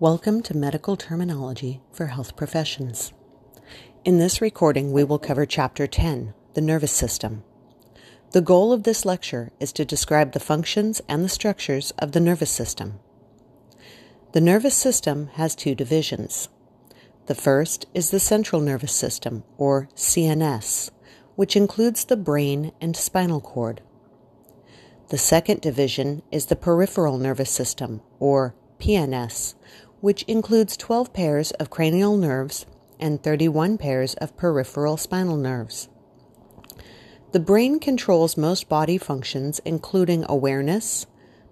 Welcome to Medical Terminology for Health Professions. In this recording, we will cover Chapter 10, the Nervous System. The goal of this lecture is to describe the functions and the structures of the nervous system. The nervous system has two divisions. The first is the central nervous system, or CNS, which includes the brain and spinal cord. The second division is the peripheral nervous system, or PNS, which includes 12 pairs of cranial nerves and 31 pairs of peripheral spinal nerves. The brain controls most body functions, including awareness,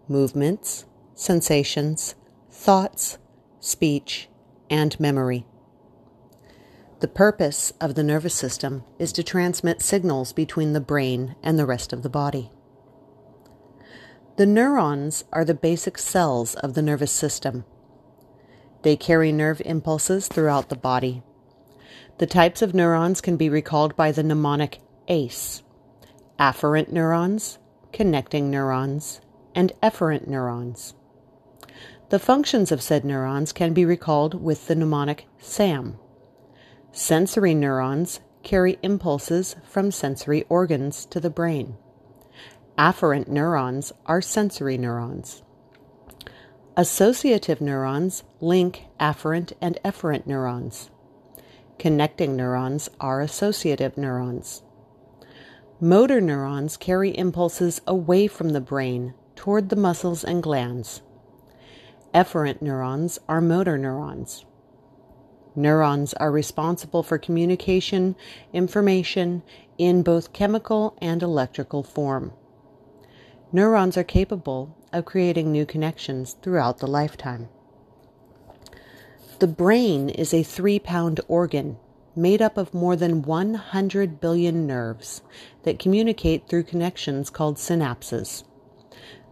movements, sensations, thoughts, speech, and memory. The purpose of the nervous system is to transmit signals between the brain and the rest of the body. The neurons are the basic cells of the nervous system they carry nerve impulses throughout the body. The types of neurons can be recalled by the mnemonic ACE afferent neurons, connecting neurons, and efferent neurons. The functions of said neurons can be recalled with the mnemonic SAM. Sensory neurons carry impulses from sensory organs to the brain. Afferent neurons are sensory neurons. Associative neurons link afferent and efferent neurons. Connecting neurons are associative neurons. Motor neurons carry impulses away from the brain toward the muscles and glands. Efferent neurons are motor neurons. Neurons are responsible for communication information in both chemical and electrical form. Neurons are capable of creating new connections throughout the lifetime. The brain is a three pound organ made up of more than 100 billion nerves that communicate through connections called synapses.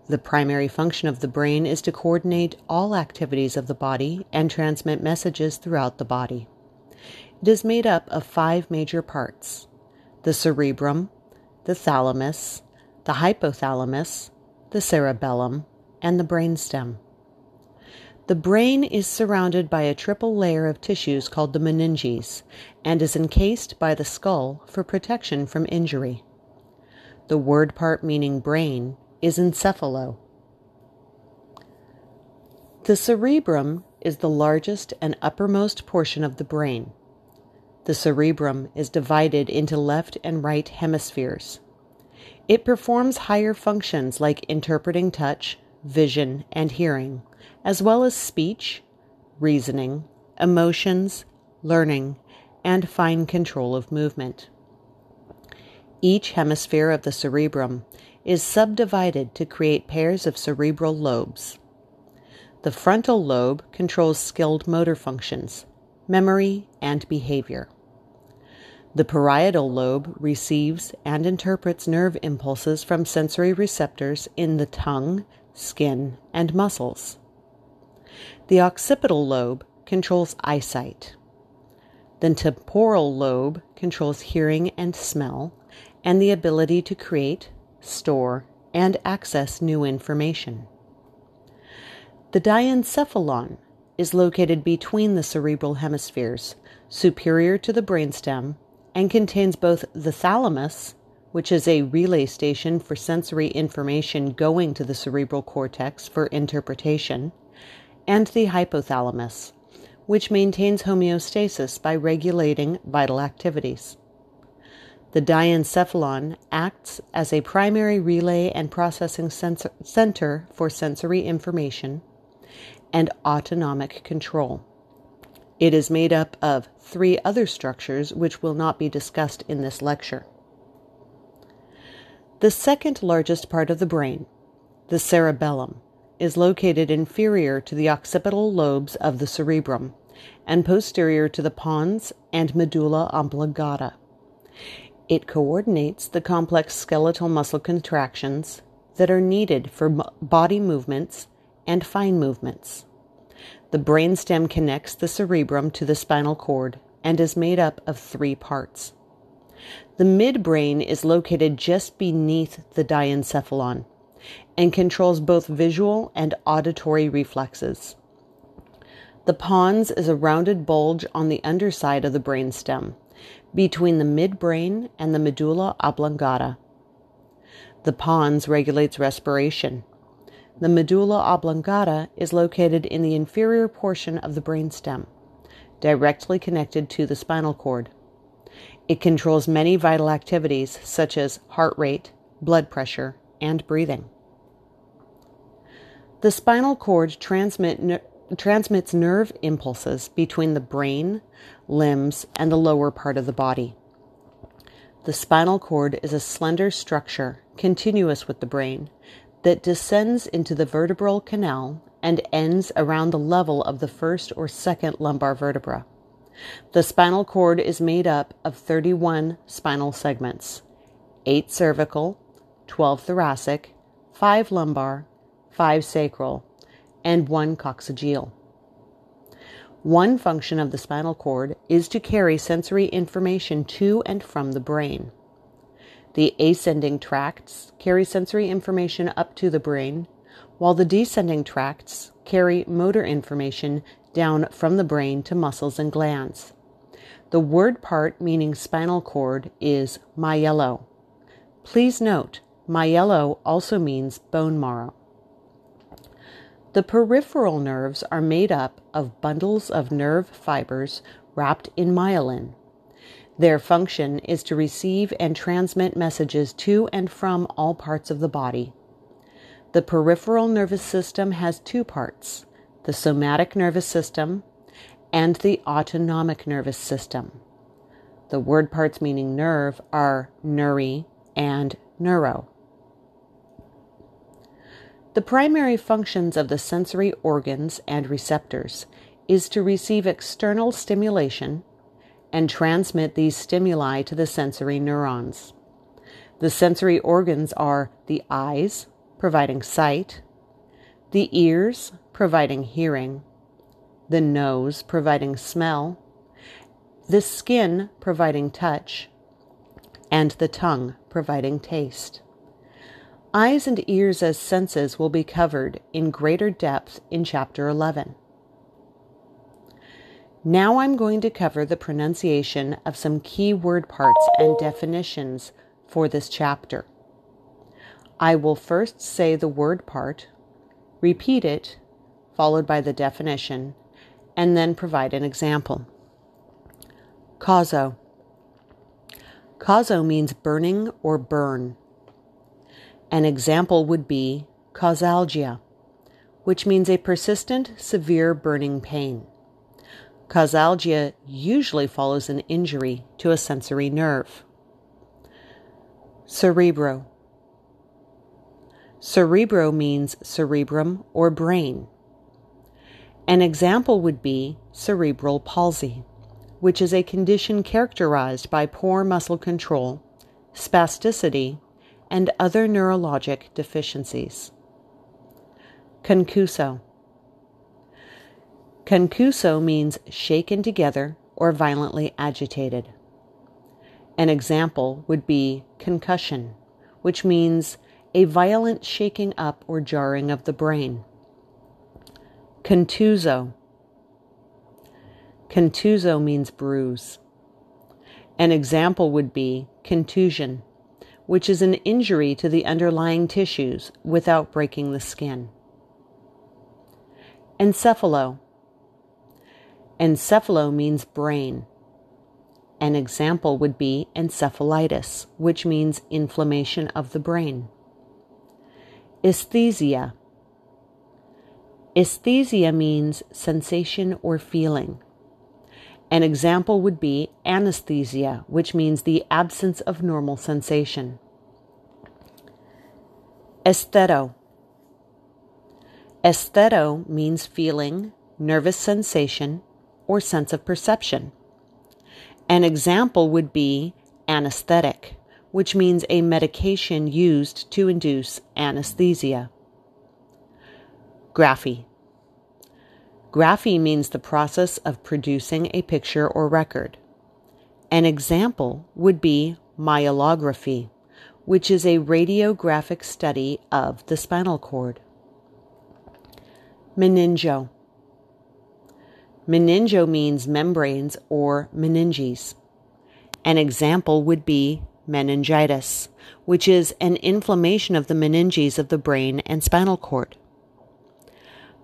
The primary function of the brain is to coordinate all activities of the body and transmit messages throughout the body. It is made up of five major parts the cerebrum, the thalamus, the hypothalamus, the cerebellum, and the brainstem. The brain is surrounded by a triple layer of tissues called the meninges and is encased by the skull for protection from injury. The word part meaning brain is encephalo. The cerebrum is the largest and uppermost portion of the brain. The cerebrum is divided into left and right hemispheres. It performs higher functions like interpreting touch, vision, and hearing, as well as speech, reasoning, emotions, learning, and fine control of movement. Each hemisphere of the cerebrum is subdivided to create pairs of cerebral lobes. The frontal lobe controls skilled motor functions, memory, and behavior. The parietal lobe receives and interprets nerve impulses from sensory receptors in the tongue, skin, and muscles. The occipital lobe controls eyesight. The temporal lobe controls hearing and smell and the ability to create, store, and access new information. The diencephalon is located between the cerebral hemispheres, superior to the brainstem and contains both the thalamus, which is a relay station for sensory information going to the cerebral cortex for interpretation, and the hypothalamus, which maintains homeostasis by regulating vital activities. The diencephalon acts as a primary relay and processing center for sensory information and autonomic control. It is made up of three other structures which will not be discussed in this lecture. The second largest part of the brain, the cerebellum, is located inferior to the occipital lobes of the cerebrum and posterior to the pons and medulla oblongata. It coordinates the complex skeletal muscle contractions that are needed for body movements and fine movements. The brainstem connects the cerebrum to the spinal cord and is made up of three parts. The midbrain is located just beneath the diencephalon and controls both visual and auditory reflexes. The pons is a rounded bulge on the underside of the brainstem, between the midbrain and the medulla oblongata. The pons regulates respiration. The medulla oblongata is located in the inferior portion of the brainstem, directly connected to the spinal cord. It controls many vital activities such as heart rate, blood pressure, and breathing. The spinal cord transmit, transmits nerve impulses between the brain, limbs, and the lower part of the body. The spinal cord is a slender structure continuous with the brain that descends into the vertebral canal and ends around the level of the first or second lumbar vertebra. The spinal cord is made up of 31 spinal segments 8 cervical, 12 thoracic, 5 lumbar, 5 sacral, and 1 coccygeal. One function of the spinal cord is to carry sensory information to and from the brain. The ascending tracts carry sensory information up to the brain, while the descending tracts carry motor information down from the brain to muscles and glands. The word part meaning spinal cord is myelo. Please note, myelo also means bone marrow. The peripheral nerves are made up of bundles of nerve fibers wrapped in myelin. Their function is to receive and transmit messages to and from all parts of the body. The peripheral nervous system has two parts the somatic nervous system and the autonomic nervous system. The word parts meaning nerve are neuri and neuro. The primary functions of the sensory organs and receptors is to receive external stimulation and transmit these stimuli to the sensory neurons. The sensory organs are the eyes, providing sight, the ears, providing hearing, the nose, providing smell, the skin, providing touch, and the tongue, providing taste. Eyes and ears as senses will be covered in greater depth in Chapter 11. Now I'm going to cover the pronunciation of some key word parts and definitions for this chapter. I will first say the word part, repeat it, followed by the definition, and then provide an example. Causo. Causo means burning or burn. An example would be causalgia, which means a persistent, severe burning pain. Causalgia usually follows an injury to a sensory nerve. Cerebro. Cerebro means cerebrum or brain. An example would be cerebral palsy, which is a condition characterized by poor muscle control, spasticity, and other neurologic deficiencies. Concuso. Concuso means shaken together or violently agitated. An example would be concussion, which means a violent shaking up or jarring of the brain. Contuso. Contuso means bruise. An example would be contusion, which is an injury to the underlying tissues without breaking the skin. Encephalo Encephalo means brain. An example would be encephalitis, which means inflammation of the brain. Esthesia. Esthesia means sensation or feeling. An example would be anesthesia, which means the absence of normal sensation. Estheto. Estheto means feeling, nervous sensation, or sense of perception. An example would be anesthetic, which means a medication used to induce anesthesia. Graphy. Graphy means the process of producing a picture or record. An example would be myelography, which is a radiographic study of the spinal cord. Meningo. Meningo means membranes or meninges. An example would be meningitis, which is an inflammation of the meninges of the brain and spinal cord.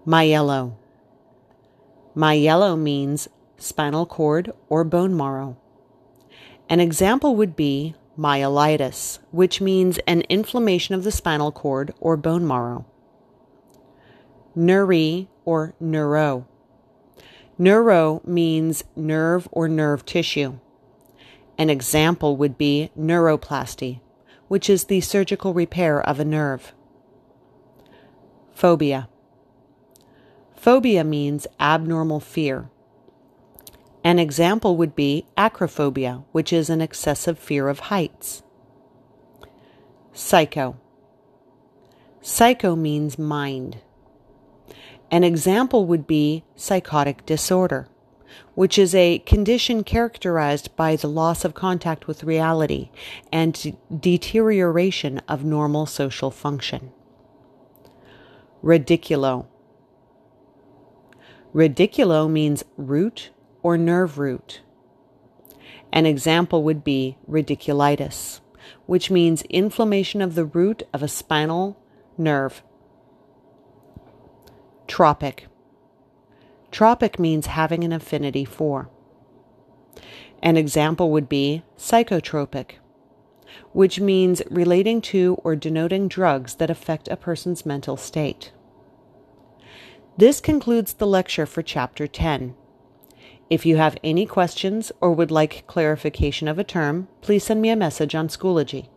Myelo. Myelo means spinal cord or bone marrow. An example would be myelitis, which means an inflammation of the spinal cord or bone marrow. Neuri or neuro. Neuro means nerve or nerve tissue. An example would be neuroplasty, which is the surgical repair of a nerve. Phobia. Phobia means abnormal fear. An example would be acrophobia, which is an excessive fear of heights. Psycho. Psycho means mind. An example would be psychotic disorder, which is a condition characterized by the loss of contact with reality and deterioration of normal social function. Radiculo. Radiculo means root or nerve root. An example would be radiculitis, which means inflammation of the root of a spinal nerve. Tropic. Tropic means having an affinity for. An example would be psychotropic, which means relating to or denoting drugs that affect a person's mental state. This concludes the lecture for Chapter 10. If you have any questions or would like clarification of a term, please send me a message on Schoology.